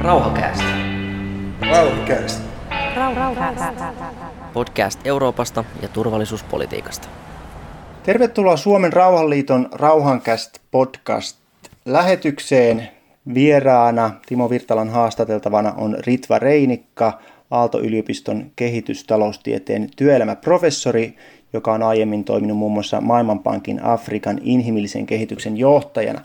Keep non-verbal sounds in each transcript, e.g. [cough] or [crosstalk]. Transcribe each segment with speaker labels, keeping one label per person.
Speaker 1: Rauhakäästä.
Speaker 2: Rauhakäästä.
Speaker 1: Podcast Euroopasta ja turvallisuuspolitiikasta.
Speaker 2: Tervetuloa Suomen Rauhanliiton Rauhankäst podcast lähetykseen. Vieraana Timo Virtalan haastateltavana on Ritva Reinikka, Aalto-yliopiston kehitystaloustieteen työelämäprofessori, joka on aiemmin toiminut muun muassa Maailmanpankin Afrikan inhimillisen kehityksen johtajana.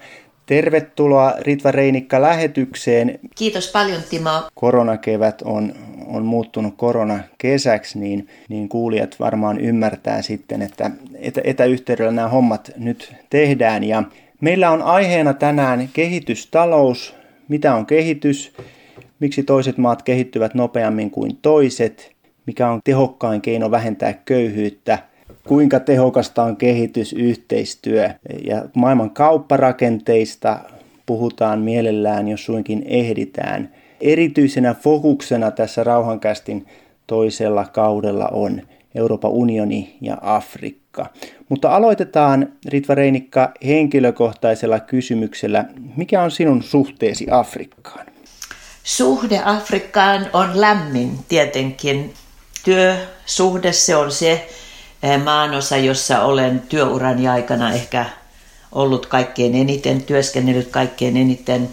Speaker 2: Tervetuloa Ritva Reinikka lähetykseen.
Speaker 3: Kiitos paljon Timo.
Speaker 2: Koronakevät on, on muuttunut koronakesäksi, niin, niin kuulijat varmaan ymmärtää sitten, että etä, etäyhteydellä nämä hommat nyt tehdään. Ja meillä on aiheena tänään kehitystalous, mitä on kehitys, miksi toiset maat kehittyvät nopeammin kuin toiset, mikä on tehokkain keino vähentää köyhyyttä – kuinka tehokasta on kehitysyhteistyö. Ja maailman kaupparakenteista puhutaan mielellään, jos suinkin ehditään. Erityisenä fokuksena tässä rauhankästin toisella kaudella on Euroopan unioni ja Afrikka. Mutta aloitetaan, Ritva Reinikka, henkilökohtaisella kysymyksellä. Mikä on sinun suhteesi Afrikkaan?
Speaker 3: Suhde Afrikkaan on lämmin tietenkin. Työsuhde se on se, maanosa, jossa olen työurani aikana ehkä ollut kaikkein eniten, työskennellyt kaikkein eniten,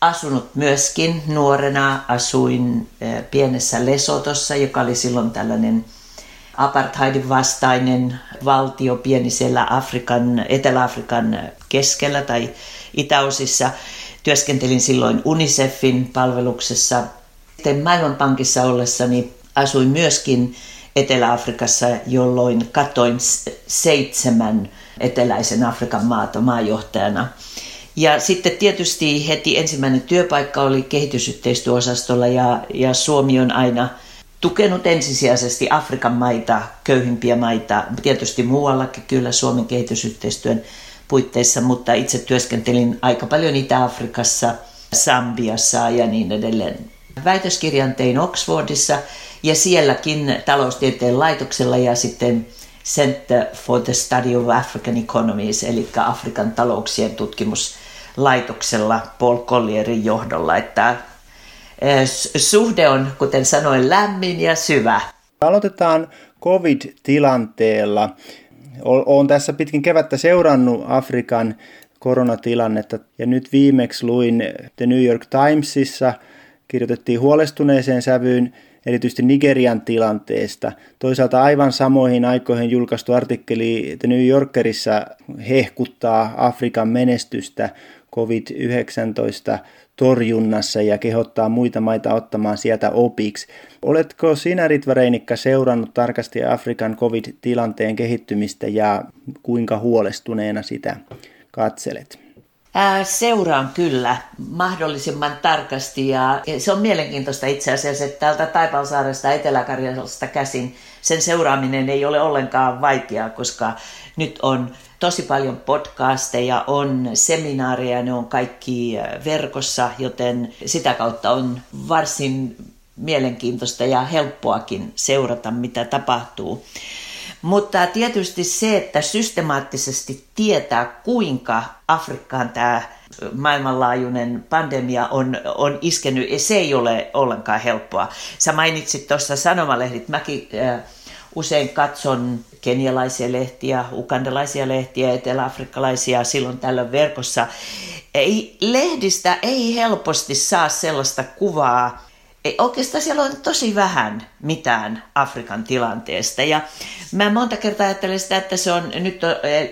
Speaker 3: asunut myöskin nuorena, asuin pienessä Lesotossa, joka oli silloin tällainen apartheidin vastainen valtio pieni siellä Afrikan, Etelä-Afrikan keskellä tai itäosissa. Työskentelin silloin UNICEFin palveluksessa. Sitten Maailmanpankissa ollessani asuin myöskin Etelä-Afrikassa, jolloin katoin seitsemän eteläisen Afrikan maata maajohtajana. Ja sitten tietysti heti ensimmäinen työpaikka oli kehitysyhteistyöosastolla ja, ja Suomi on aina tukenut ensisijaisesti Afrikan maita, köyhimpiä maita, tietysti muuallakin kyllä Suomen kehitysyhteistyön puitteissa, mutta itse työskentelin aika paljon Itä-Afrikassa, Sambiassa ja niin edelleen. Väitöskirjan tein Oxfordissa ja sielläkin taloustieteen laitoksella ja sitten Center for the Study of African Economies, eli Afrikan talouksien tutkimuslaitoksella Paul Collierin johdolla, että eh, suhde on, kuten sanoin, lämmin ja syvä.
Speaker 2: Aloitetaan COVID-tilanteella. Olen tässä pitkin kevättä seurannut Afrikan koronatilannetta ja nyt viimeksi luin The New York Timesissa, kirjoitettiin huolestuneeseen sävyyn erityisesti Nigerian tilanteesta. Toisaalta aivan samoihin aikoihin julkaistu artikkeli The New Yorkerissa hehkuttaa Afrikan menestystä COVID-19 torjunnassa ja kehottaa muita maita ottamaan sieltä opiksi. Oletko sinä Ritva Reinikka seurannut tarkasti Afrikan COVID-tilanteen kehittymistä ja kuinka huolestuneena sitä katselet?
Speaker 3: Ää, seuraan kyllä mahdollisimman tarkasti ja se on mielenkiintoista itse asiassa, että täältä Taipalsaaresta etelä käsin sen seuraaminen ei ole ollenkaan vaikeaa, koska nyt on tosi paljon podcasteja, on seminaareja, ne on kaikki verkossa, joten sitä kautta on varsin mielenkiintoista ja helppoakin seurata, mitä tapahtuu. Mutta tietysti se, että systemaattisesti tietää, kuinka Afrikkaan tämä maailmanlaajuinen pandemia on, on iskenyt, se ei ole ollenkaan helppoa. Sä mainitsit tuossa sanomalehdit. Mäkin äh, usein katson kenialaisia lehtiä, ukandalaisia lehtiä, eteläafrikkalaisia silloin tällöin verkossa. Ei, lehdistä ei helposti saa sellaista kuvaa, ei, oikeastaan siellä on tosi vähän mitään Afrikan tilanteesta. Ja mä monta kertaa ajattelen sitä, että se on, nyt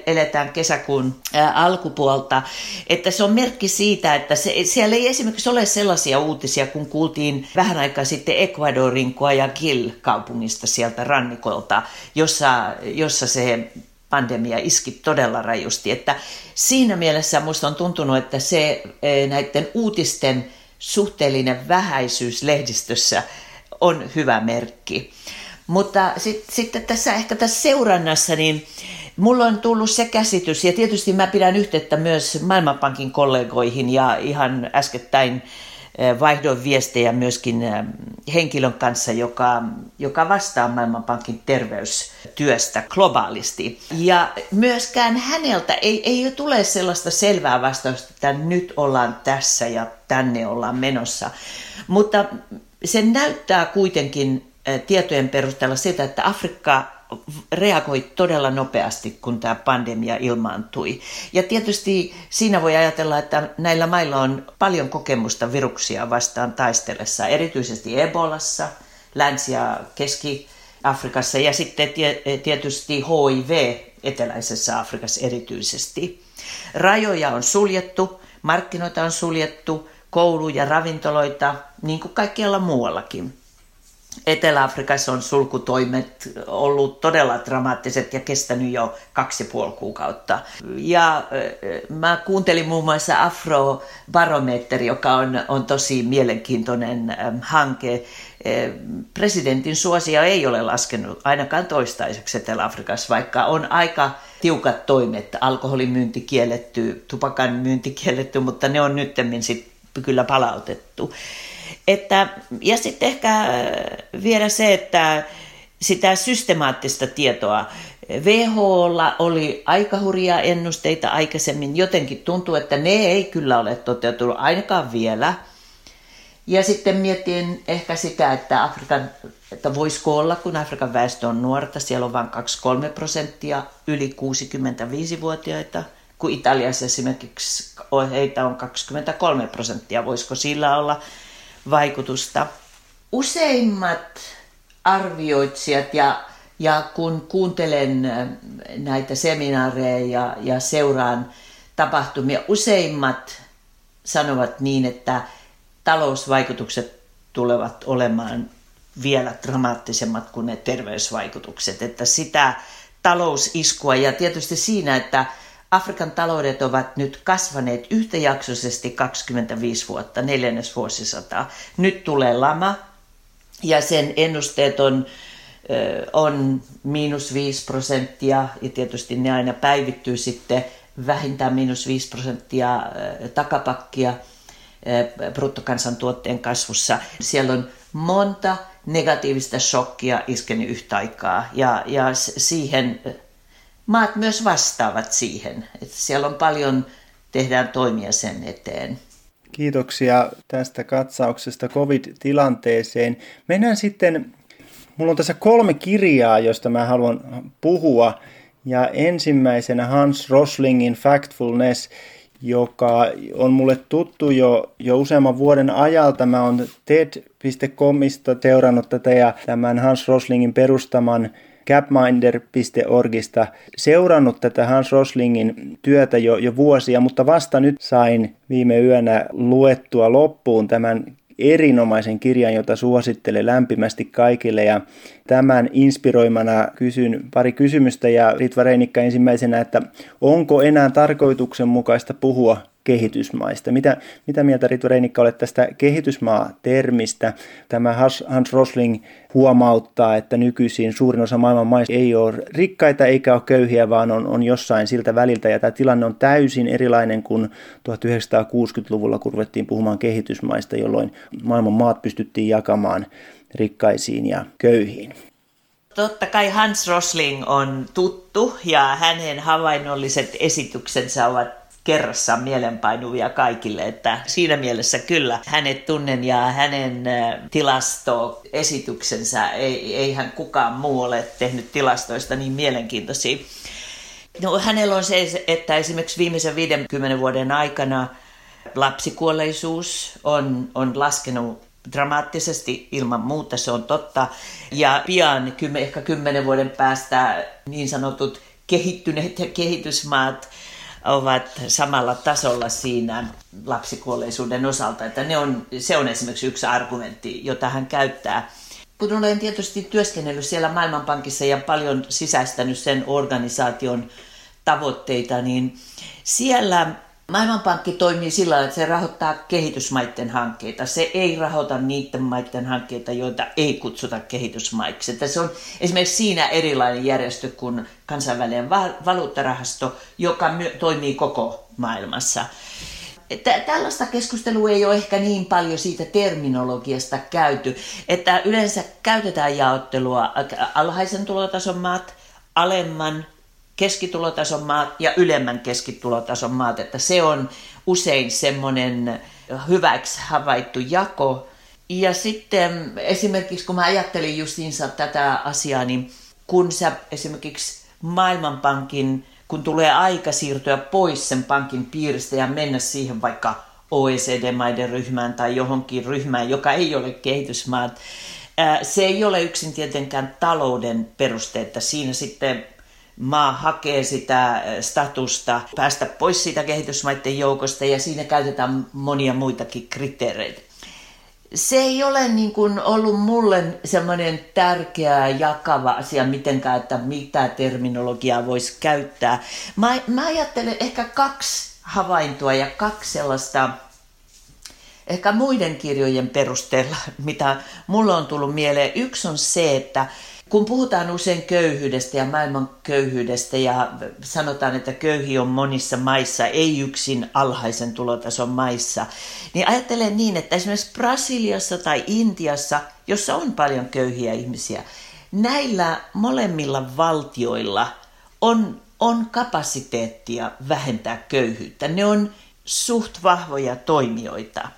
Speaker 3: eletään kesäkuun alkupuolta, että se on merkki siitä, että se, siellä ei esimerkiksi ole sellaisia uutisia, kun kuultiin vähän aikaa sitten Ecuadorin Guayaquil-kaupungista sieltä rannikolta, jossa, jossa se pandemia iski todella rajusti. Että siinä mielessä musta on tuntunut, että se näiden uutisten suhteellinen vähäisyys lehdistössä on hyvä merkki. Mutta sitten sit tässä ehkä tässä seurannassa, niin mulla on tullut se käsitys, ja tietysti mä pidän yhteyttä myös Maailmanpankin kollegoihin, ja ihan äskettäin vaihdoin viestejä myöskin henkilön kanssa, joka, joka vastaa Maailmanpankin terveystyöstä globaalisti. Ja myöskään häneltä ei, ei tule sellaista selvää vastausta, että nyt ollaan tässä ja tänne ollaan menossa. Mutta se näyttää kuitenkin tietojen perusteella sitä, että Afrikka reagoi todella nopeasti, kun tämä pandemia ilmaantui. Ja tietysti siinä voi ajatella, että näillä mailla on paljon kokemusta viruksia vastaan taistellessa, erityisesti Ebolassa, Länsi- ja Keski-Afrikassa ja sitten tietysti HIV eteläisessä Afrikassa erityisesti. Rajoja on suljettu, markkinoita on suljettu, kouluja, ravintoloita, niin kuin kaikkialla muuallakin. Etelä-Afrikassa on sulkutoimet ollut todella dramaattiset ja kestänyt jo kaksi puoli kuukautta. Ja mä kuuntelin muun muassa Afro-barometeri, joka on, on tosi mielenkiintoinen hanke. Presidentin suosia ei ole laskenut ainakaan toistaiseksi Etelä-Afrikassa, vaikka on aika tiukat toimet. Alkoholin myynti kielletty, tupakan myynti kielletty, mutta ne on nyt sitten kyllä palautettu. Että, ja sitten ehkä äh, vielä se, että sitä systemaattista tietoa. WHOlla oli aika hurjia ennusteita aikaisemmin. Jotenkin tuntuu, että ne ei kyllä ole toteutunut ainakaan vielä. Ja sitten mietin ehkä sitä, että, Afrikan, että voisiko olla, kun Afrikan väestö on nuorta, siellä on vain 2-3 prosenttia yli 65-vuotiaita, kun Italiassa esimerkiksi heitä on 23 prosenttia. Voisiko sillä olla vaikutusta. Useimmat arvioitsijat ja, ja kun kuuntelen näitä seminaareja ja, ja seuraan tapahtumia, useimmat sanovat niin, että talousvaikutukset tulevat olemaan vielä dramaattisemmat kuin ne terveysvaikutukset. Että sitä talousiskua ja tietysti siinä, että Afrikan taloudet ovat nyt kasvaneet yhtäjaksoisesti 25 vuotta, neljännesvuosisataa. Nyt tulee lama ja sen ennusteet on, on miinus 5 prosenttia ja tietysti ne aina päivittyy sitten vähintään miinus 5 prosenttia takapakkia bruttokansantuotteen kasvussa. Siellä on monta negatiivista shokkia iskenyt yhtä aikaa ja, ja siihen maat myös vastaavat siihen. Että siellä on paljon, tehdään toimia sen eteen.
Speaker 2: Kiitoksia tästä katsauksesta COVID-tilanteeseen. Mennään sitten, mulla on tässä kolme kirjaa, joista mä haluan puhua. Ja ensimmäisenä Hans Roslingin Factfulness, joka on mulle tuttu jo, jo useamman vuoden ajalta. Mä oon TED.comista seurannut tätä ja tämän Hans Roslingin perustaman Capminder.orgista seurannut tätä Hans Roslingin työtä jo, jo vuosia, mutta vasta nyt sain viime yönä luettua loppuun tämän erinomaisen kirjan, jota suosittelen lämpimästi kaikille. Ja tämän inspiroimana kysyn pari kysymystä ja Ritva Reinikka ensimmäisenä, että onko enää tarkoituksenmukaista puhua kehitysmaista. Mitä, mitä mieltä Ritu Reinikka olet tästä kehitysmaa-termistä? Tämä Hans Rosling huomauttaa, että nykyisin suurin osa maailman maista ei ole rikkaita eikä ole köyhiä, vaan on, on jossain siltä väliltä. Ja tämä tilanne on täysin erilainen kuin 1960-luvulla, kun ruvettiin puhumaan kehitysmaista, jolloin maailman maat pystyttiin jakamaan rikkaisiin ja köyhiin.
Speaker 3: Totta kai Hans Rosling on tuttu ja hänen havainnolliset esityksensä ovat kerrassaan mielenpainuvia kaikille, että siinä mielessä kyllä hänet tunnen ja hänen tilastoesityksensä, ei, eihän kukaan muu ole tehnyt tilastoista niin mielenkiintoisia. No, hänellä on se, että esimerkiksi viimeisen 50 vuoden aikana lapsikuolleisuus on, on laskenut dramaattisesti ilman muuta, se on totta. Ja pian, ehkä kymmenen vuoden päästä niin sanotut kehittyneet ja kehitysmaat ovat samalla tasolla siinä lapsikuolleisuuden osalta. Että ne on, se on esimerkiksi yksi argumentti, jota hän käyttää. Kun olen tietysti työskennellyt siellä Maailmanpankissa ja paljon sisäistänyt sen organisaation tavoitteita, niin siellä Maailmanpankki toimii sillä tavalla, että se rahoittaa kehitysmaiden hankkeita. Se ei rahoita niiden maiden hankkeita, joita ei kutsuta kehitysmaiksi. Että se on esimerkiksi siinä erilainen järjestö kuin kansainvälinen valuuttarahasto, joka toimii koko maailmassa. että tällaista keskustelua ei ole ehkä niin paljon siitä terminologiasta käyty, että yleensä käytetään jaottelua alhaisen tulotason maat, alemman keskitulotason maat ja ylemmän keskitulotason maat, että se on usein semmoinen hyväksi havaittu jako. Ja sitten esimerkiksi kun mä ajattelin justiinsa tätä asiaa, niin kun sä esimerkiksi Maailmanpankin, kun tulee aika siirtyä pois sen pankin piiristä ja mennä siihen vaikka OECD-maiden ryhmään tai johonkin ryhmään, joka ei ole kehitysmaat, se ei ole yksin tietenkään talouden peruste, että siinä sitten maa hakee sitä statusta, päästä pois siitä kehitysmaiden joukosta ja siinä käytetään monia muitakin kriteereitä. Se ei ole niin kuin ollut mulle semmoinen tärkeä jakava asia mitenkään, että mitä terminologiaa voisi käyttää. Mä, mä ajattelen ehkä kaksi havaintoa ja kaksi sellaista ehkä muiden kirjojen perusteella, [laughs] mitä mulla on tullut mieleen. Yksi on se, että kun puhutaan usein köyhyydestä ja maailman köyhyydestä ja sanotaan, että köyhi on monissa maissa, ei yksin alhaisen tulotason maissa, niin ajattelen niin, että esimerkiksi Brasiliassa tai Intiassa, jossa on paljon köyhiä ihmisiä, näillä molemmilla valtioilla on, on kapasiteettia vähentää köyhyyttä. Ne on suht vahvoja toimijoita.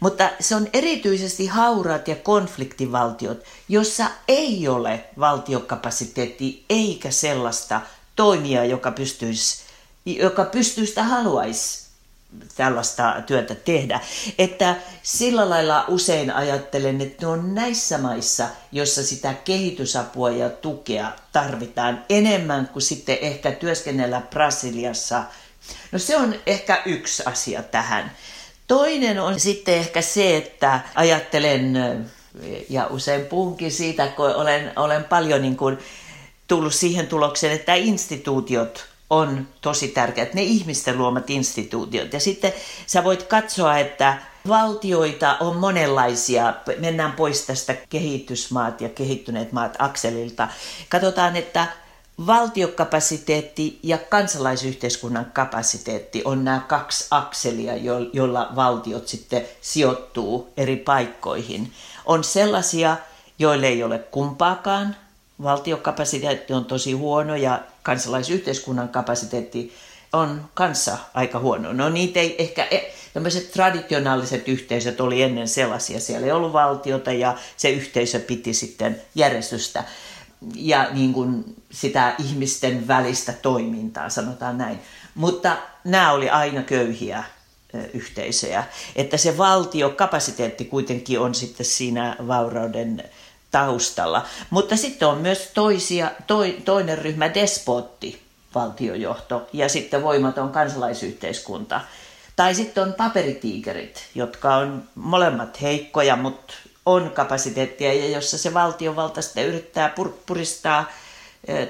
Speaker 3: Mutta se on erityisesti hauraat ja konfliktivaltiot, jossa ei ole valtiokapasiteetti eikä sellaista toimijaa, joka pystyisi, joka pystyisi sitä haluaisi tällaista työtä tehdä. Että sillä lailla usein ajattelen, että ne on näissä maissa, jossa sitä kehitysapua ja tukea tarvitaan enemmän kuin sitten ehkä työskennellä Brasiliassa. No se on ehkä yksi asia tähän. Toinen on sitten ehkä se, että ajattelen, ja usein puhunkin siitä, kun olen, olen paljon niin kuin tullut siihen tulokseen, että instituutiot on tosi tärkeät, ne ihmisten luomat instituutiot. Ja sitten sä voit katsoa, että valtioita on monenlaisia. Mennään pois tästä kehitysmaat ja kehittyneet maat akselilta. Katsotaan, että Valtiokapasiteetti ja kansalaisyhteiskunnan kapasiteetti on nämä kaksi akselia, joilla valtiot sitten sijoittuu eri paikkoihin. On sellaisia, joille ei ole kumpaakaan. Valtiokapasiteetti on tosi huono ja kansalaisyhteiskunnan kapasiteetti on kanssa aika huono. No niitä ei ehkä, e, tämmöiset traditionaaliset yhteisöt oli ennen sellaisia. Siellä ei ollut valtiota ja se yhteisö piti sitten järjestystä ja niin kuin sitä ihmisten välistä toimintaa, sanotaan näin. Mutta nämä oli aina köyhiä yhteisöjä. Että se valtiokapasiteetti kuitenkin on sitten siinä vaurauden taustalla. Mutta sitten on myös toisia, toi, toinen ryhmä, despotti, valtiojohto, ja sitten voimaton kansalaisyhteiskunta. Tai sitten on paperitiikerit, jotka on molemmat heikkoja, mutta on kapasiteettia ja jossa se valtiovalta sitten yrittää pur- puristaa,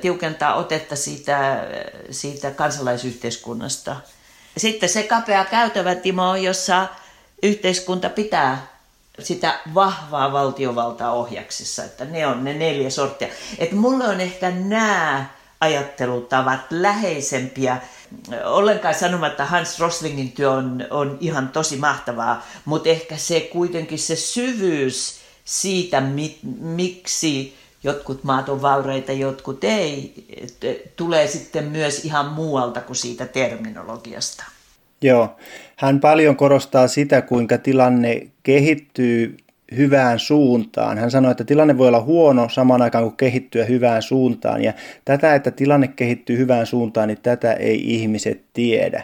Speaker 3: tiukentaa otetta siitä, siitä kansalaisyhteiskunnasta. Sitten se kapea käytävä, Timo, jossa yhteiskunta pitää sitä vahvaa valtiovaltaa ohjaksissa, että ne on ne neljä sorttia. Että mulle on ehkä nämä ajattelutavat läheisempiä. Ollenkaan sanomatta Hans Roslingin työ on, on ihan tosi mahtavaa, mutta ehkä se kuitenkin se syvyys siitä, mi, miksi jotkut maat on vauraita, jotkut ei, tulee sitten myös ihan muualta kuin siitä terminologiasta.
Speaker 2: Joo, hän paljon korostaa sitä, kuinka tilanne kehittyy hyvään suuntaan. Hän sanoi, että tilanne voi olla huono samaan aikaan kuin kehittyä hyvään suuntaan. Ja tätä, että tilanne kehittyy hyvään suuntaan, niin tätä ei ihmiset tiedä.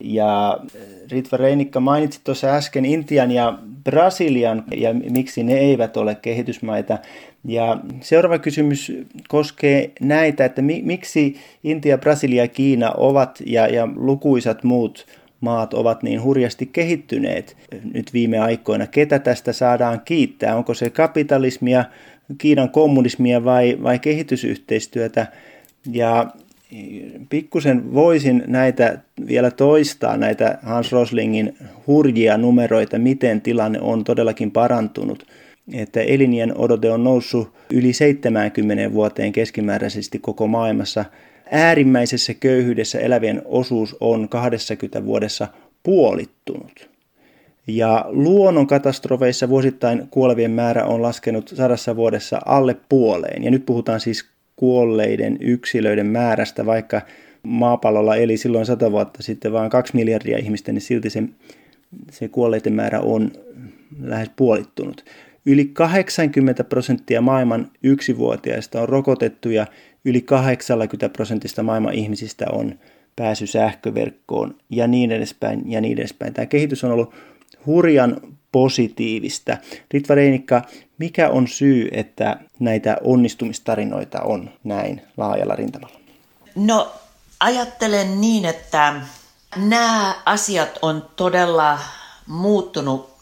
Speaker 2: Ja äh, Ritva Reinikka mainitsi tuossa äsken Intian ja Brasilian ja miksi ne eivät ole kehitysmaita. Ja seuraava kysymys koskee näitä, että miksi Intia, Brasilia Kiina ovat ja, ja lukuisat muut maat ovat niin hurjasti kehittyneet nyt viime aikoina. Ketä tästä saadaan kiittää? Onko se kapitalismia, Kiinan kommunismia vai, vai kehitysyhteistyötä? Ja pikkusen voisin näitä vielä toistaa, näitä Hans Roslingin hurjia numeroita, miten tilanne on todellakin parantunut. Että elinien odote on noussut yli 70 vuoteen keskimääräisesti koko maailmassa – äärimmäisessä köyhyydessä elävien osuus on 20 vuodessa puolittunut. Ja luonnonkatastrofeissa vuosittain kuolevien määrä on laskenut sadassa vuodessa alle puoleen. Ja nyt puhutaan siis kuolleiden yksilöiden määrästä, vaikka maapallolla eli silloin sata vuotta sitten vain kaksi miljardia ihmistä, niin silti se, se kuolleiden määrä on lähes puolittunut. Yli 80 prosenttia maailman yksivuotiaista on rokotettu ja yli 80 prosentista maailman ihmisistä on pääsy sähköverkkoon ja niin edespäin ja niin edespäin. Tämä kehitys on ollut hurjan positiivista. Ritva Reinikka, mikä on syy, että näitä onnistumistarinoita on näin laajalla rintamalla?
Speaker 3: No ajattelen niin, että nämä asiat on todella muuttunut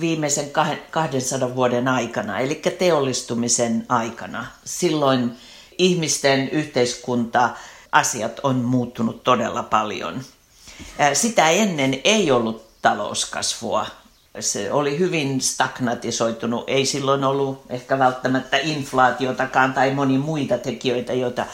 Speaker 3: viimeisen 200 vuoden aikana, eli teollistumisen aikana. Silloin ihmisten yhteiskunta asiat on muuttunut todella paljon. Sitä ennen ei ollut talouskasvua. Se oli hyvin stagnatisoitunut. Ei silloin ollut ehkä välttämättä inflaatiotakaan tai moni muita tekijöitä, joita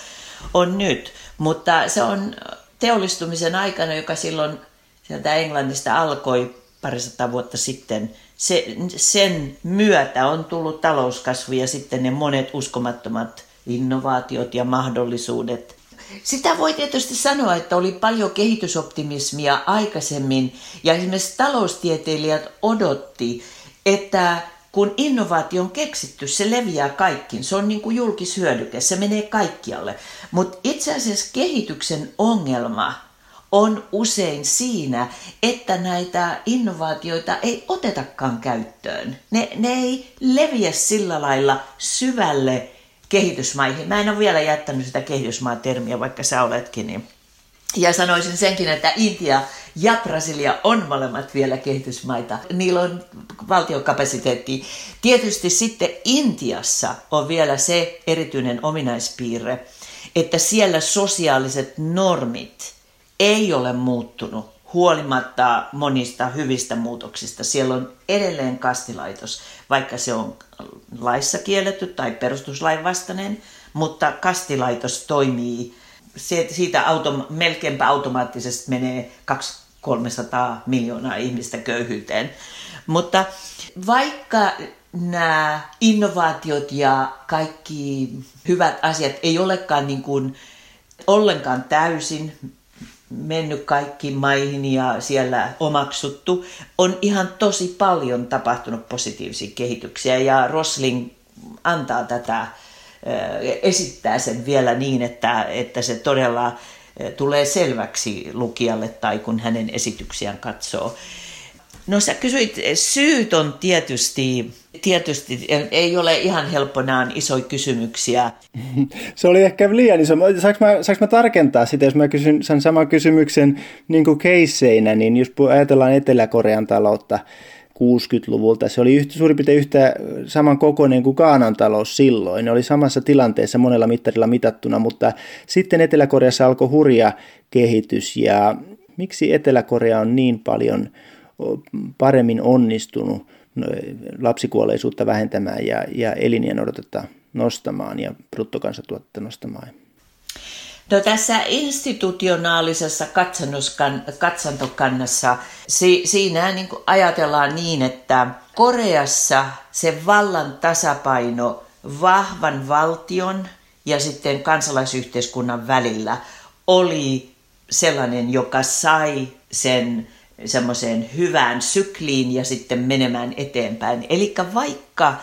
Speaker 3: on nyt. Mutta se on teollistumisen aikana, joka silloin sieltä Englannista alkoi parisataa vuotta sitten, se, sen myötä on tullut talouskasvu ja sitten ne monet uskomattomat innovaatiot ja mahdollisuudet. Sitä voi tietysti sanoa, että oli paljon kehitysoptimismia aikaisemmin ja esimerkiksi taloustieteilijät odotti, että kun innovaatio on keksitty, se leviää kaikkiin. Se on niin kuin julkishyödyke, se menee kaikkialle. Mutta itse asiassa kehityksen ongelma on usein siinä, että näitä innovaatioita ei otetakaan käyttöön. Ne, ne ei leviä sillä lailla syvälle kehitysmaihin. Mä en ole vielä jättänyt sitä kehitysmaa-termiä, vaikka sä oletkin. Niin. Ja sanoisin senkin, että Intia ja Brasilia on molemmat vielä kehitysmaita. Niillä on valtiokapasiteetti. Tietysti sitten Intiassa on vielä se erityinen ominaispiirre, että siellä sosiaaliset normit ei ole muuttunut huolimatta monista hyvistä muutoksista. Siellä on edelleen kastilaitos, vaikka se on laissa kielletty tai perustuslain vastainen, mutta kastilaitos toimii. Siitä autom- melkeinpä automaattisesti menee 200-300 miljoonaa ihmistä köyhyyteen. Mutta vaikka nämä innovaatiot ja kaikki hyvät asiat ei olekaan niin kuin ollenkaan täysin mennyt kaikkiin maihin ja siellä omaksuttu, on ihan tosi paljon tapahtunut positiivisia kehityksiä ja Rosling antaa tätä, esittää sen vielä niin, että, että se todella tulee selväksi lukijalle tai kun hänen esityksiään katsoo. No sä kysyit, syyt on tietysti, tietysti ei ole ihan on isoja kysymyksiä. [laughs]
Speaker 2: Se oli ehkä liian iso. Saanko mä, saanko mä tarkentaa sitä, jos mä kysyn sen saman kysymyksen niin kuin keisseinä, niin jos ajatellaan Etelä-Korean taloutta 60-luvulta, se oli yhtä, suurin piirtein yhtä saman kokoinen kuin Kaanan talous silloin. Ne oli samassa tilanteessa monella mittarilla mitattuna, mutta sitten Etelä-Koreassa alkoi hurja kehitys ja miksi Etelä-Korea on niin paljon – paremmin onnistunut no, lapsikuolleisuutta vähentämään ja, ja elinien odotetta nostamaan ja bruttokansantuotetta nostamaan.
Speaker 3: No tässä institutionaalisessa katsantokannassa si, siinä niin ajatellaan niin, että Koreassa se vallan tasapaino vahvan valtion ja sitten kansalaisyhteiskunnan välillä oli sellainen, joka sai sen semmoiseen hyvään sykliin ja sitten menemään eteenpäin. Eli vaikka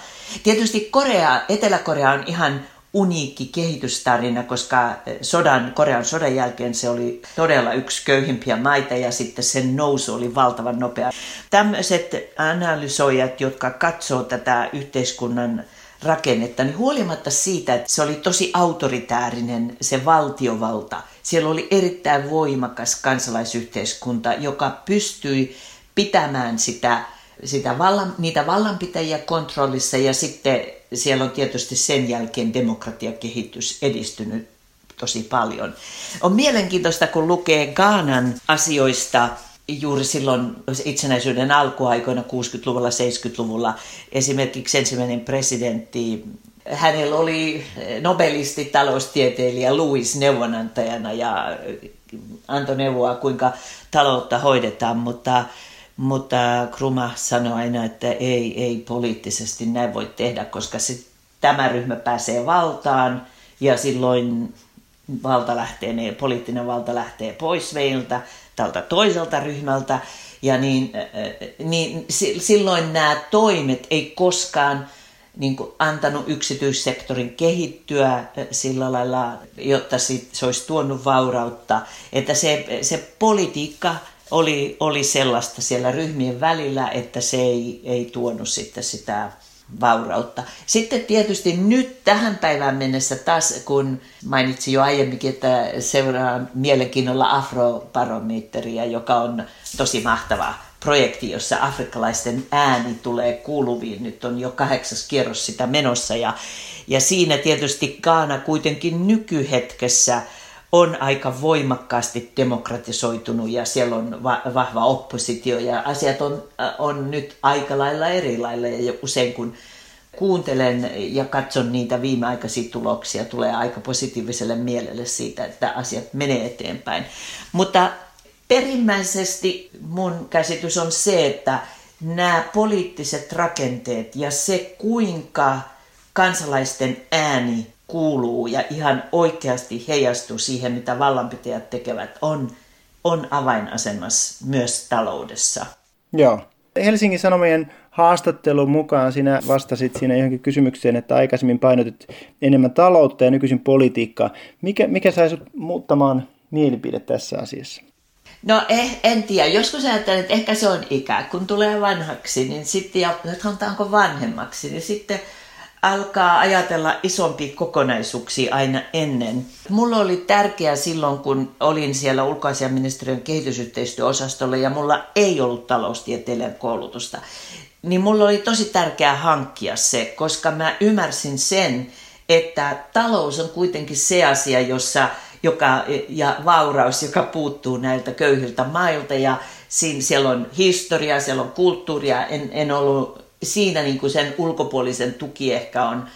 Speaker 3: tietysti Korea, Etelä-Korea on ihan uniikki kehitystarina, koska sodan, Korean sodan jälkeen se oli todella yksi köyhimpiä maita ja sitten sen nousu oli valtavan nopea. Tämmöiset analysoijat, jotka katsoo tätä yhteiskunnan rakennetta, niin huolimatta siitä, että se oli tosi autoritäärinen se valtiovalta, siellä oli erittäin voimakas kansalaisyhteiskunta, joka pystyi pitämään sitä, sitä vallan, niitä vallanpitäjiä kontrollissa ja sitten siellä on tietysti sen jälkeen demokratiakehitys edistynyt tosi paljon. On mielenkiintoista, kun lukee Gaanan asioista juuri silloin itsenäisyyden alkuaikoina 60-luvulla, 70-luvulla esimerkiksi ensimmäinen presidentti hänellä oli nobelisti taloustieteilijä Louis neuvonantajana ja antoi neuvoa, kuinka taloutta hoidetaan, mutta, mutta Kruma sanoi aina, että ei, ei poliittisesti näin voi tehdä, koska se, tämä ryhmä pääsee valtaan ja silloin valta lähtee, poliittinen valta lähtee pois meiltä tältä toiselta ryhmältä ja niin, niin silloin nämä toimet ei koskaan niin kuin antanut yksityissektorin kehittyä sillä lailla, jotta se olisi tuonut vaurautta. Että se, se politiikka oli, oli sellaista siellä ryhmien välillä, että se ei, ei tuonut sitten sitä vaurautta. Sitten tietysti nyt tähän päivään mennessä taas, kun mainitsin jo aiemminkin, että seuraan mielenkiinnolla afrobarometria, joka on tosi mahtava projekti, jossa afrikkalaisten ääni tulee kuuluviin. Nyt on jo kahdeksas kierros sitä menossa ja, ja siinä tietysti Kaana kuitenkin nykyhetkessä on aika voimakkaasti demokratisoitunut ja siellä on va- vahva oppositio ja asiat on, on nyt aika lailla eri lailla ja usein kun kuuntelen ja katson niitä viimeaikaisia tuloksia, tulee aika positiiviselle mielelle siitä, että asiat menee eteenpäin. Mutta perimmäisesti mun käsitys on se, että nämä poliittiset rakenteet ja se kuinka kansalaisten ääni kuuluu ja ihan oikeasti heijastuu siihen, mitä vallanpitäjät tekevät, on, on avainasemassa myös taloudessa.
Speaker 2: Joo. Helsingin Sanomien haastattelun mukaan sinä vastasit siinä johonkin kysymykseen, että aikaisemmin painotit enemmän taloutta ja nykyisin politiikkaa. Mikä, mikä sai sinut muuttamaan mielipide tässä asiassa?
Speaker 3: No eh, en tiedä. Joskus ajattelen, että ehkä se on ikä. Kun tulee vanhaksi, niin sitten, ja sanotaanko vanhemmaksi, niin sitten alkaa ajatella isompia kokonaisuuksia aina ennen. Mulla oli tärkeää silloin, kun olin siellä ulkoasiaministeriön kehitysyhteistyöosastolla ja mulla ei ollut taloustieteilijän koulutusta, niin mulla oli tosi tärkeää hankkia se, koska mä ymmärsin sen, että talous on kuitenkin se asia, jossa joka, ja vauraus, joka puuttuu näiltä köyhiltä mailta ja siinä, siellä on historia, siellä on kulttuuria. En, en ollut siinä niin kuin sen ulkopuolisen tuki ehkä on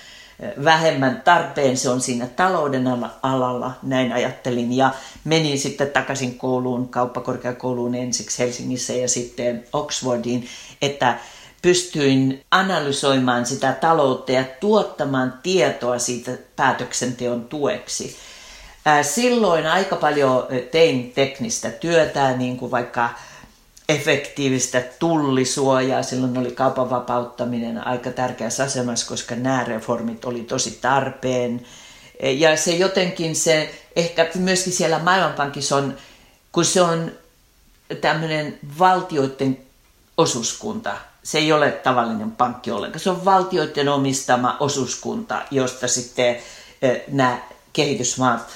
Speaker 3: vähemmän tarpeen, se on siinä talouden alalla, näin ajattelin. Ja menin sitten takaisin kouluun, kauppakorkeakouluun ensiksi Helsingissä ja sitten Oxfordiin, että pystyin analysoimaan sitä taloutta ja tuottamaan tietoa siitä päätöksenteon tueksi. Silloin aika paljon tein teknistä työtä, niin kuin vaikka efektiivistä tullisuojaa. Silloin oli kaupan vapauttaminen aika tärkeässä asemassa, koska nämä reformit oli tosi tarpeen. Ja se jotenkin se, ehkä myöskin siellä Maailmanpankissa on, kun se on tämmöinen valtioiden osuuskunta, se ei ole tavallinen pankki ollenkaan, se on valtioiden omistama osuuskunta, josta sitten nämä kehitysmaat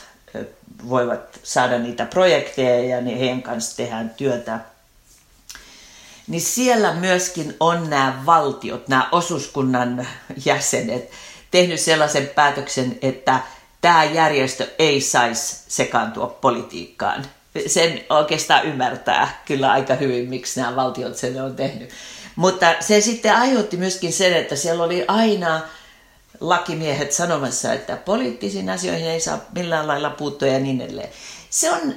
Speaker 3: voivat saada niitä projekteja ja heidän kanssa tehdään työtä. Niin siellä myöskin on nämä valtiot, nämä osuuskunnan jäsenet tehnyt sellaisen päätöksen, että tämä järjestö ei saisi sekaantua politiikkaan. Sen oikeastaan ymmärtää kyllä aika hyvin, miksi nämä valtiot sen on tehnyt. Mutta se sitten aiheutti myöskin sen, että siellä oli aina lakimiehet sanomassa, että poliittisiin asioihin ei saa millään lailla puuttua ja niin edelleen. Se on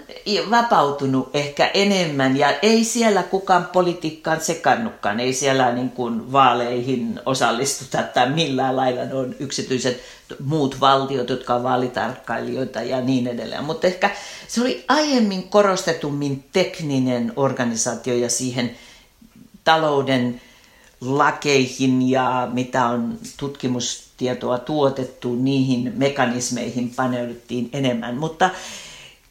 Speaker 3: vapautunut ehkä enemmän ja ei siellä kukaan politiikkaan sekannutkaan, ei siellä niin kuin vaaleihin osallistuta tai millään lailla ne on yksityiset muut valtiot, jotka on vaalitarkkailijoita ja niin edelleen. Mutta ehkä se oli aiemmin korostetummin tekninen organisaatio ja siihen talouden lakeihin ja mitä on tutkimustietoa tuotettu, niihin mekanismeihin paneuduttiin enemmän. Mutta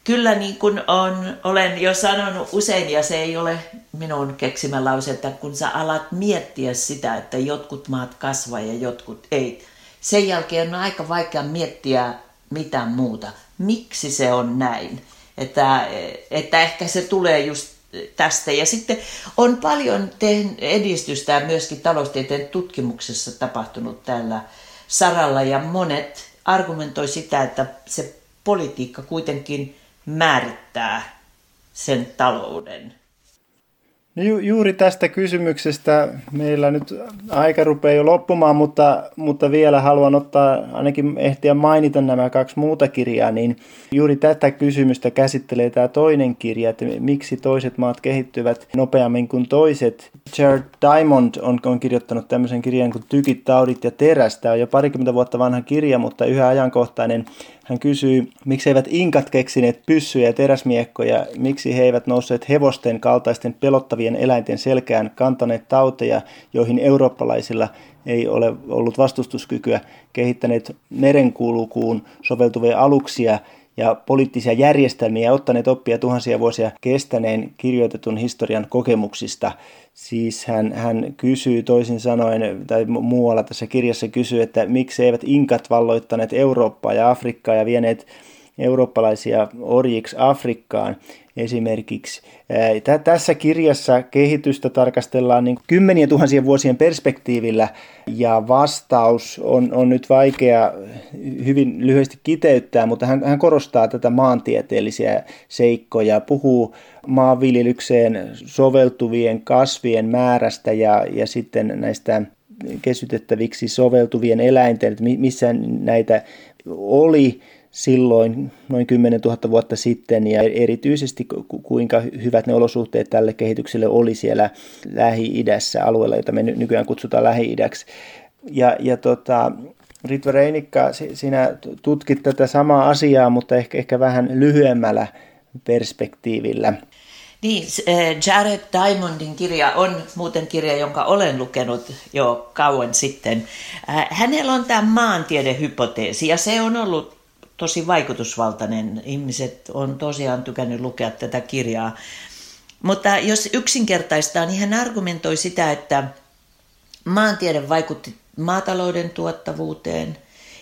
Speaker 3: kyllä niin kuin on, olen jo sanonut usein, ja se ei ole minun keksimä lause, että kun sä alat miettiä sitä, että jotkut maat kasvaa ja jotkut ei, sen jälkeen on aika vaikea miettiä mitään muuta. Miksi se on näin? Että, että ehkä se tulee just tästä. Ja sitten on paljon edistystä myöskin taloustieteen tutkimuksessa tapahtunut tällä saralla ja monet argumentoi sitä, että se politiikka kuitenkin määrittää sen talouden.
Speaker 2: No ju, juuri tästä kysymyksestä meillä nyt aika rupeaa jo loppumaan, mutta, mutta vielä haluan ottaa ainakin ehtiä mainita nämä kaksi muuta kirjaa, niin juuri tätä kysymystä käsittelee tämä toinen kirja, että miksi toiset maat kehittyvät nopeammin kuin toiset. Jared Diamond on, on kirjoittanut tämmöisen kirjan kuin Tykit, taudit ja teräs. Tämä on jo parikymmentä vuotta vanha kirja, mutta yhä ajankohtainen hän kysyy, miksi eivät inkat keksineet pyssyjä ja teräsmiekkoja, miksi he eivät nousseet hevosten kaltaisten pelottavien eläinten selkään kantaneet tauteja, joihin eurooppalaisilla ei ole ollut vastustuskykyä, kehittäneet merenkulkuun soveltuvia aluksia ja poliittisia järjestelmiä ja ottaneet oppia tuhansia vuosia kestäneen kirjoitetun historian kokemuksista. Siis hän, hän kysyy toisin sanoen, tai muualla tässä kirjassa kysyy, että miksi eivät inkat valloittaneet Eurooppaa ja Afrikkaa ja vieneet eurooppalaisia orjiksi Afrikkaan esimerkiksi. Tässä kirjassa kehitystä tarkastellaan niin kymmeniä tuhansien vuosien perspektiivillä ja vastaus on, on nyt vaikea hyvin lyhyesti kiteyttää, mutta hän, hän korostaa tätä maantieteellisiä seikkoja, puhuu maanviljelykseen soveltuvien kasvien määrästä ja, ja sitten näistä kesytettäviksi soveltuvien eläinten, että missä näitä oli silloin noin 10 000 vuotta sitten ja erityisesti kuinka hyvät ne olosuhteet tälle kehitykselle oli siellä Lähi-idässä alueella, jota me nykyään kutsutaan Lähi-idäksi. Ja, ja tota, Ritva Reinikka, sinä tutkit tätä samaa asiaa, mutta ehkä, ehkä vähän lyhyemmällä perspektiivillä.
Speaker 3: Niin, eh, Jared Diamondin kirja on muuten kirja, jonka olen lukenut jo kauan sitten. Hänellä on tämä maantiedehypoteesi ja se on ollut tosi vaikutusvaltainen. Ihmiset on tosiaan tykännyt lukea tätä kirjaa. Mutta jos yksinkertaistaa, niin hän argumentoi sitä, että maantiede vaikutti maatalouden tuottavuuteen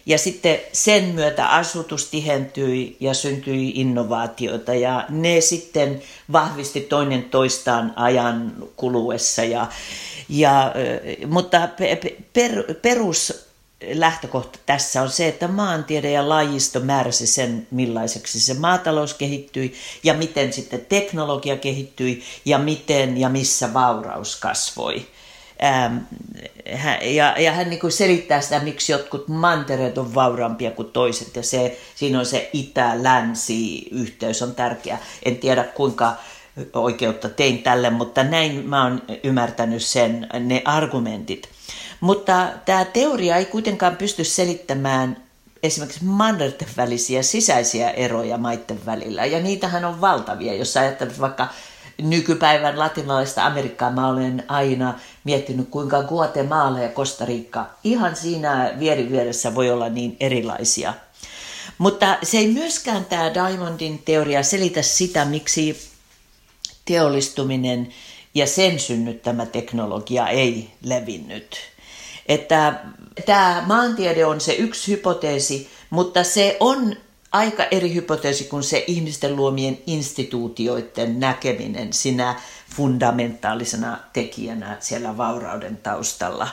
Speaker 3: ja sitten sen myötä asutus tihentyi ja syntyi innovaatioita ja ne sitten vahvisti toinen toistaan ajan kuluessa. Ja, ja, mutta per, perus lähtökohta tässä on se, että maantiede ja lajisto määräsi sen, millaiseksi se maatalous kehittyi ja miten sitten teknologia kehittyi ja miten ja missä vauraus kasvoi. Ähm, ja, ja hän niin selittää sitä, miksi jotkut mantereet on vauraampia kuin toiset ja se, siinä on se itä-länsi-yhteys on tärkeä. En tiedä kuinka oikeutta tein tälle, mutta näin mä oon ymmärtänyt sen, ne argumentit. Mutta tämä teoria ei kuitenkaan pysty selittämään esimerkiksi mannerten välisiä sisäisiä eroja maiden välillä. Ja niitähän on valtavia. Jos ajattelet vaikka nykypäivän latinalaista Amerikkaa, mä olen aina miettinyt, kuinka Guatemala ja Costa Rica ihan siinä vieri vieressä voi olla niin erilaisia. Mutta se ei myöskään tämä Diamondin teoria selitä sitä, miksi teollistuminen ja sen synnyttämä teknologia ei levinnyt. Että tämä maantiede on se yksi hypoteesi, mutta se on aika eri hypoteesi kuin se ihmisten luomien instituutioiden näkeminen sinä fundamentaalisena tekijänä siellä vaurauden taustalla.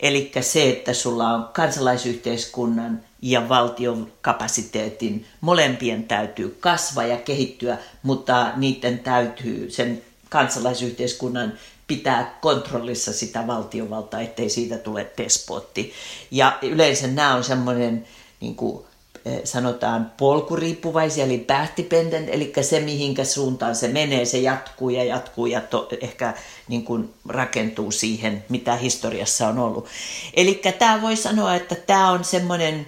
Speaker 3: Eli se, että sulla on kansalaisyhteiskunnan ja valtion kapasiteetin, molempien täytyy kasvaa ja kehittyä, mutta niiden täytyy sen kansalaisyhteiskunnan pitää kontrollissa sitä valtiovaltaa, ettei siitä tule despotti. Ja yleensä nämä on semmoinen, niin kuin eh, sanotaan, polkuriippuvaisia, eli päähtipenden, eli se mihinkä suuntaan se menee, se jatkuu ja jatkuu ja to, ehkä niin kuin rakentuu siihen, mitä historiassa on ollut. Eli tämä voi sanoa, että tämä on semmoinen,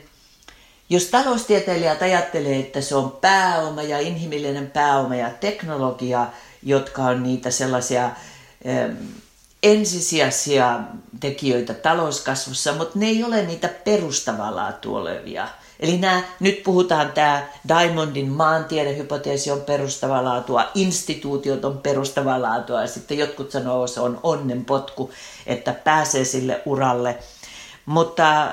Speaker 3: jos taloustieteilijät ajattelee, että se on pääoma ja inhimillinen pääoma ja teknologia, jotka on niitä sellaisia ensisijaisia tekijöitä talouskasvussa, mutta ne ei ole niitä perustavaa laatua olevia. Eli nämä, nyt puhutaan tämä Diamondin maantiedehypoteesi on perustavaa laatua, instituutiot on perustavaa laatua ja sitten jotkut sanoo, että se on onnenpotku, että pääsee sille uralle. Mutta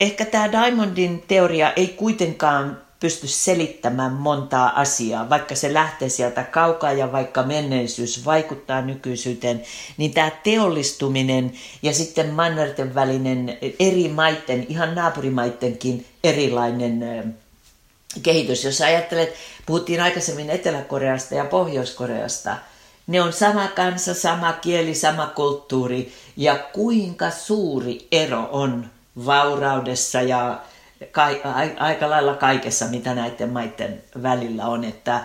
Speaker 3: ehkä tämä Diamondin teoria ei kuitenkaan pysty selittämään montaa asiaa, vaikka se lähtee sieltä kaukaa ja vaikka menneisyys vaikuttaa nykyisyyteen, niin tämä teollistuminen ja sitten mannerten välinen eri maiden, ihan naapurimaittenkin erilainen kehitys. Jos ajattelet, puhuttiin aikaisemmin Etelä-Koreasta ja Pohjois-Koreasta, Ne on sama kansa, sama kieli, sama kulttuuri ja kuinka suuri ero on vauraudessa ja ka- aika lailla kaikessa, mitä näiden maiden välillä on, että,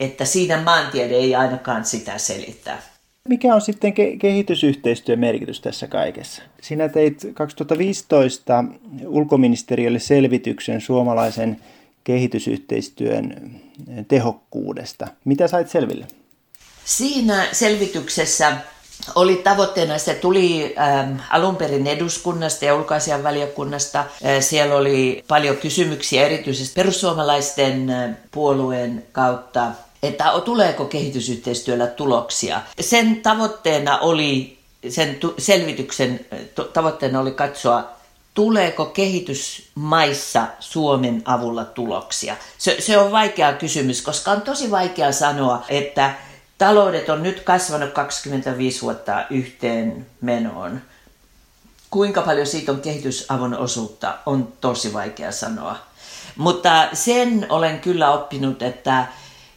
Speaker 3: että siinä maantiede ei ainakaan sitä selittää.
Speaker 2: Mikä on sitten ke- kehitysyhteistyön merkitys tässä kaikessa? Sinä teit 2015 ulkoministeriölle selvityksen suomalaisen kehitysyhteistyön tehokkuudesta. Mitä sait selville?
Speaker 3: Siinä selvityksessä oli tavoitteena, se tuli ähm, alun perin eduskunnasta ja ulkoasian valiokunnasta. Äh, siellä oli paljon kysymyksiä erityisesti perussuomalaisten äh, puolueen kautta, että tuleeko kehitysyhteistyöllä tuloksia. Sen tavoitteena oli, sen selvityksen äh, tavoitteena oli katsoa, tuleeko kehitysmaissa Suomen avulla tuloksia. Se, se on vaikea kysymys, koska on tosi vaikea sanoa, että Taloudet on nyt kasvanut 25 vuotta yhteen menoon. Kuinka paljon siitä on kehitysavun osuutta, on tosi vaikea sanoa. Mutta sen olen kyllä oppinut, että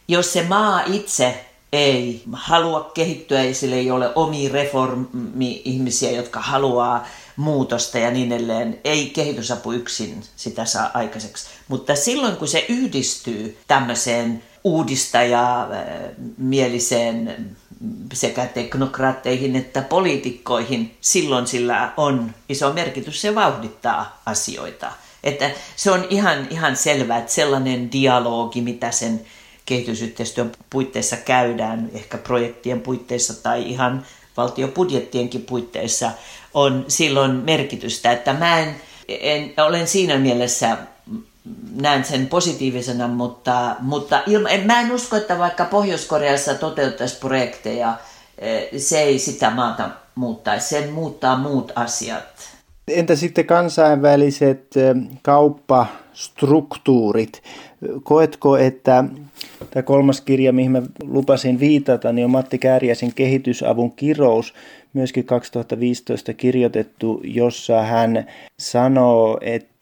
Speaker 3: jos se maa itse ei halua kehittyä ja sillä ei ole omia reformi-ihmisiä, jotka haluaa muutosta ja niin edelleen. Ei kehitysapu yksin sitä saa aikaiseksi. Mutta silloin kun se yhdistyy tämmöiseen uudistajamieliseen sekä teknokraatteihin että poliitikkoihin, silloin sillä on iso merkitys, se vauhdittaa asioita. Että se on ihan, ihan selvää, että sellainen dialogi, mitä sen kehitysyhteistyön puitteissa käydään, ehkä projektien puitteissa tai ihan valtiobudjettienkin puitteissa, on silloin merkitystä. Että mä en, en, olen siinä mielessä näen sen positiivisena, mutta, mutta ilma, en, mä en usko, että vaikka Pohjois-Koreassa toteuttaisi projekteja, eh, se ei sitä maata muuttaisi. Sen muuttaa muut asiat.
Speaker 2: Entä sitten kansainväliset eh, kauppastruktuurit? Koetko, että tämä kolmas kirja, mihin mä lupasin viitata, niin on Matti Kääriäisen kehitysavun kirous, myöskin 2015 kirjoitettu, jossa hän sanoo, että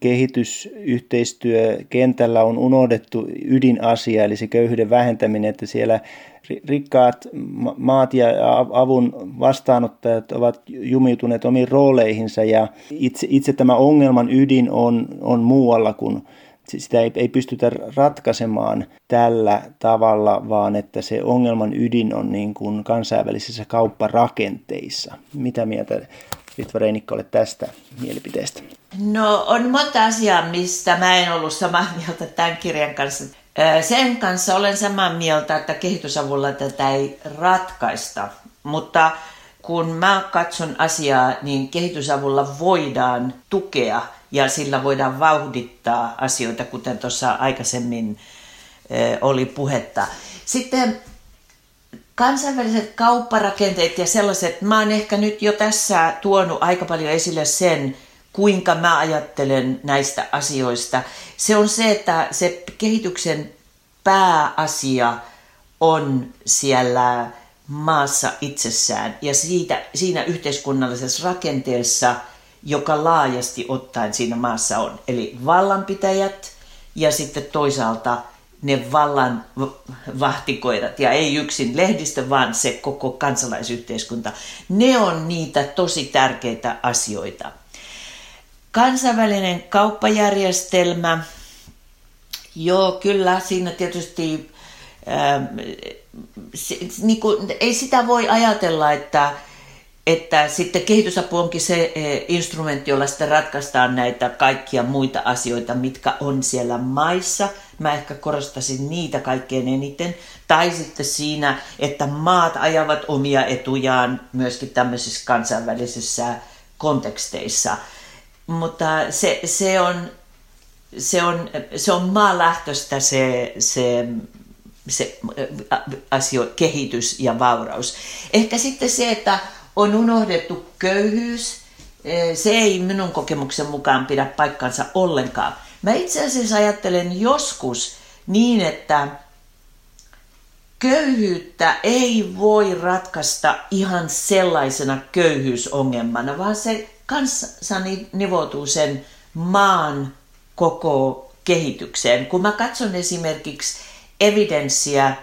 Speaker 2: kehitysyhteistyö kentällä on unohdettu ydinasia, eli se köyhyyden vähentäminen, että siellä rikkaat maat ja avun vastaanottajat ovat jumiutuneet omiin rooleihinsa ja itse, itse tämä ongelman ydin on, on muualla kuin sitä ei, ei pystytä ratkaisemaan tällä tavalla, vaan että se ongelman ydin on niin kuin kansainvälisissä kaupparakenteissa. Mitä mieltä Ritva Reinikka olet tästä mielipiteestä?
Speaker 3: No on monta asiaa, mistä mä en ollut samaa [laughs] mieltä tämän kirjan kanssa. Sen kanssa olen samaa mieltä, että kehitysavulla tätä ei ratkaista, mutta kun mä katson asiaa, niin kehitysavulla voidaan tukea ja sillä voidaan vauhdittaa asioita, kuten tuossa aikaisemmin oli puhetta. Sitten kansainväliset kaupparakenteet ja sellaiset, mä oon ehkä nyt jo tässä tuonut aika paljon esille sen, kuinka mä ajattelen näistä asioista. Se on se, että se kehityksen pääasia on siellä maassa itsessään ja siitä, siinä yhteiskunnallisessa rakenteessa – joka laajasti ottaen siinä maassa on. Eli vallanpitäjät ja sitten toisaalta ne vallan vahtikoirat ja ei yksin lehdistö, vaan se koko kansalaisyhteiskunta. Ne on niitä tosi tärkeitä asioita. Kansainvälinen kauppajärjestelmä, joo kyllä siinä tietysti ähm, se, niin kuin, ei sitä voi ajatella, että että sitten kehitysapu onkin se eh, instrumentti, jolla sitten ratkaistaan näitä kaikkia muita asioita, mitkä on siellä maissa. Mä ehkä korostasin niitä kaikkein eniten. Tai sitten siinä, että maat ajavat omia etujaan myöskin tämmöisissä kansainvälisissä konteksteissa. Mutta se, se on, se on, se on maalähtöistä se, se se asio, kehitys ja vauraus. Ehkä sitten se, että on unohdettu köyhyys. Eh, se ei minun kokemuksen mukaan pidä paikkansa ollenkaan. Mä itse asiassa ajattelen joskus niin, että köyhyyttä ei voi ratkaista ihan sellaisena köyhyysongelmana, vaan se kanssa nivoutuu sen maan koko kehitykseen. Kun mä katson esimerkiksi evidenssiä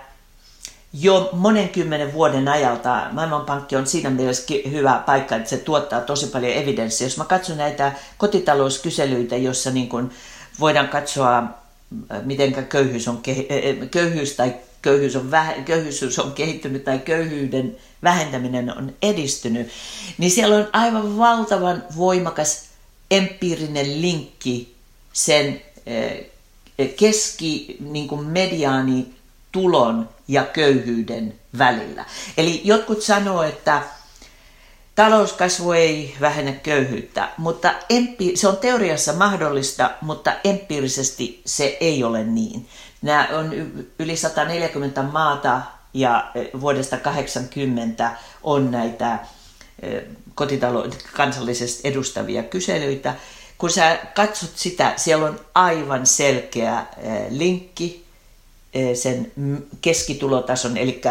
Speaker 3: jo monen kymmenen vuoden ajalta. Maailmanpankki on siinä mielessä hyvä paikka, että se tuottaa tosi paljon evidenssiä. Jos mä katson näitä kotitalouskyselyitä, jossa niin voidaan katsoa, miten köyhyys, on, köyhyys tai köyhyys on, väh, köyhyys on kehittynyt tai köyhyyden vähentäminen on edistynyt, niin siellä on aivan valtavan voimakas empiirinen linkki sen keski niin kuin mediaani tulon ja köyhyyden välillä. Eli jotkut sanoo, että talouskasvu ei vähennä köyhyyttä, mutta empi- se on teoriassa mahdollista, mutta empiirisesti se ei ole niin. Nämä on yli 140 maata ja e, vuodesta 80 on näitä e, kotitalouden kansallisesti edustavia kyselyitä. Kun sä katsot sitä, siellä on aivan selkeä e, linkki sen keskitulotason, eli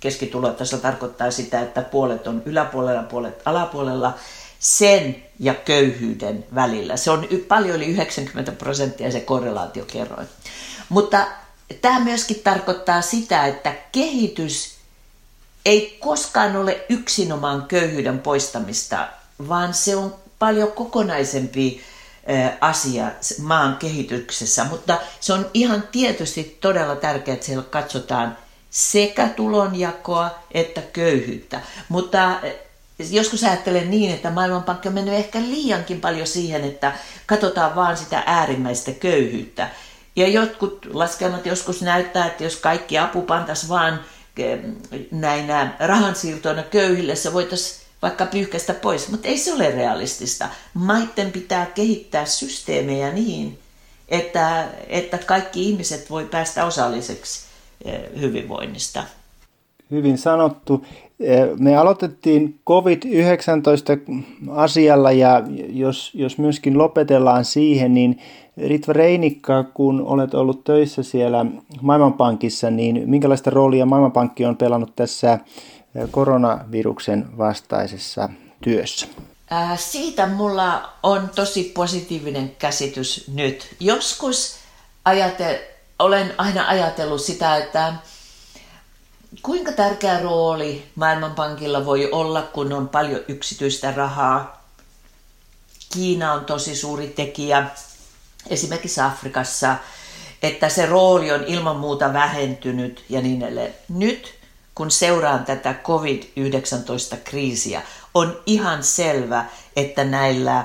Speaker 3: keskitulotaso tarkoittaa sitä, että puolet on yläpuolella, puolet alapuolella, sen ja köyhyyden välillä. Se on paljon yli 90 prosenttia se korrelaatiokerroin. Mutta tämä myöskin tarkoittaa sitä, että kehitys ei koskaan ole yksinomaan köyhyyden poistamista, vaan se on paljon kokonaisempi asia maan kehityksessä. Mutta se on ihan tietysti todella tärkeää, että siellä katsotaan sekä tulonjakoa että köyhyyttä. Mutta joskus ajattelen niin, että Maailmanpankki on mennyt ehkä liiankin paljon siihen, että katsotaan vaan sitä äärimmäistä köyhyyttä. Ja jotkut laskelmat joskus näyttää, että jos kaikki apu pantaisi vaan eh, näinä rahansiirtoina köyhille, se voitaisiin vaikka pyyhkäistä pois, mutta ei se ole realistista. Maitten pitää kehittää systeemejä niin, että, että kaikki ihmiset voi päästä osalliseksi eh, hyvinvoinnista.
Speaker 2: Hyvin sanottu. Eh, me aloitettiin COVID-19 asialla ja jos, jos myöskin lopetellaan siihen, niin Ritva Reinikka, kun olet ollut töissä siellä Maailmanpankissa, niin minkälaista roolia Maailmanpankki on pelannut tässä eh, koronaviruksen vastaisessa työssä?
Speaker 3: Äh, siitä mulla on tosi positiivinen käsitys nyt. Joskus ajate, olen aina ajatellut sitä, että kuinka tärkeä rooli Maailmanpankilla voi olla, kun on paljon yksityistä rahaa. Kiina on tosi suuri tekijä esimerkiksi Afrikassa, että se rooli on ilman muuta vähentynyt ja niin edelleen. Nyt kun seuraan tätä COVID-19-kriisiä, on ihan selvä, että näillä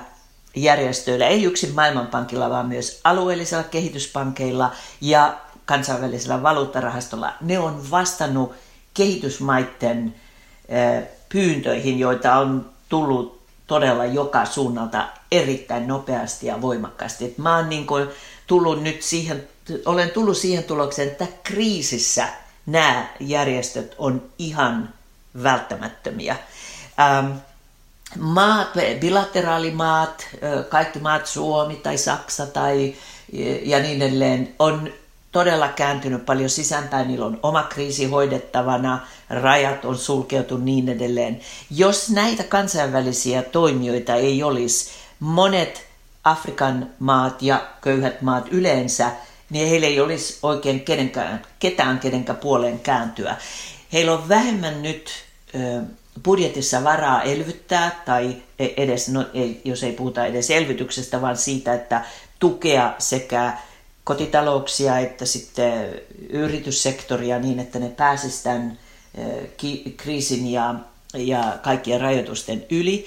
Speaker 3: järjestöillä, ei yksin Maailmanpankilla, vaan myös alueellisilla kehityspankeilla ja kansainvälisellä valuuttarahastolla, ne on vastannut kehitysmaiden pyyntöihin, joita on tullut todella joka suunnalta erittäin nopeasti ja voimakkaasti. Et mä oon niin kuin tullut nyt siihen, olen tullut siihen tulokseen, että kriisissä nämä järjestöt on ihan välttämättömiä. Ähm, maat, bilateraalimaat, kaikki maat, Suomi tai Saksa tai ja niin edelleen, on todella kääntynyt paljon sisäänpäin, niillä on oma kriisi hoidettavana, rajat on sulkeutu niin edelleen. Jos näitä kansainvälisiä toimijoita ei olisi, monet Afrikan maat ja köyhät maat yleensä, niin heillä ei olisi oikein kenenkään, ketään kenenkä puoleen kääntyä. Heillä on vähemmän nyt budjetissa varaa elvyttää, tai e-, edes, no, ei, jos ei puhuta edes elvytyksestä, vaan siitä, että tukea sekä kotitalouksia että sitten yrityssektoria niin, että ne pääsisivät tämän kriisin ja, ja kaikkien rajoitusten yli.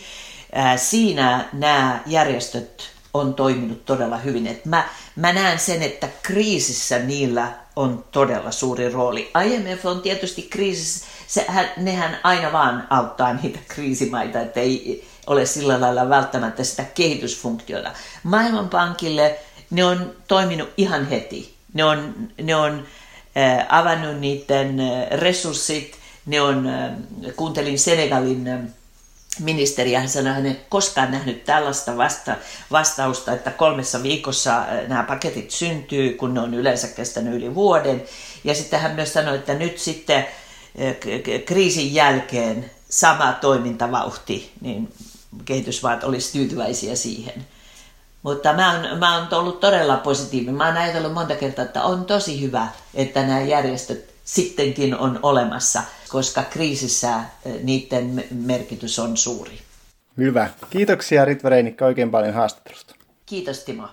Speaker 3: Siinä nämä järjestöt on toiminut todella hyvin. Et mä, mä näen sen, että kriisissä niillä on todella suuri rooli. IMF on tietysti kriisissä, sehän, nehän aina vaan auttaa niitä kriisimaita, että ei ole sillä lailla välttämättä sitä kehitysfunktiota. Maailmanpankille – ne on toiminut ihan heti. Ne on, ne on äh, avannut niiden äh, resurssit. Ne on, äh, kuuntelin Senegalin äh, ministeriä, hän sanoi, hän ei koskaan nähnyt tällaista vasta, vastausta, että kolmessa viikossa nämä paketit syntyy, kun ne on yleensä kestänyt yli vuoden. Ja sitten hän myös sanoi, että nyt sitten kriisin jälkeen sama toimintavauhti, niin kehitysmaat olisi tyytyväisiä siihen. Mutta mä oon, mä oon ollut todella positiivinen. Mä oon ajatellut monta kertaa, että on tosi hyvä, että nämä järjestöt sittenkin on olemassa, koska kriisissä eh, niiden merkitys on suuri.
Speaker 2: Hyvä. Kiitoksia Ritva Reinikka oikein paljon haastattelusta.
Speaker 3: Kiitos Timo.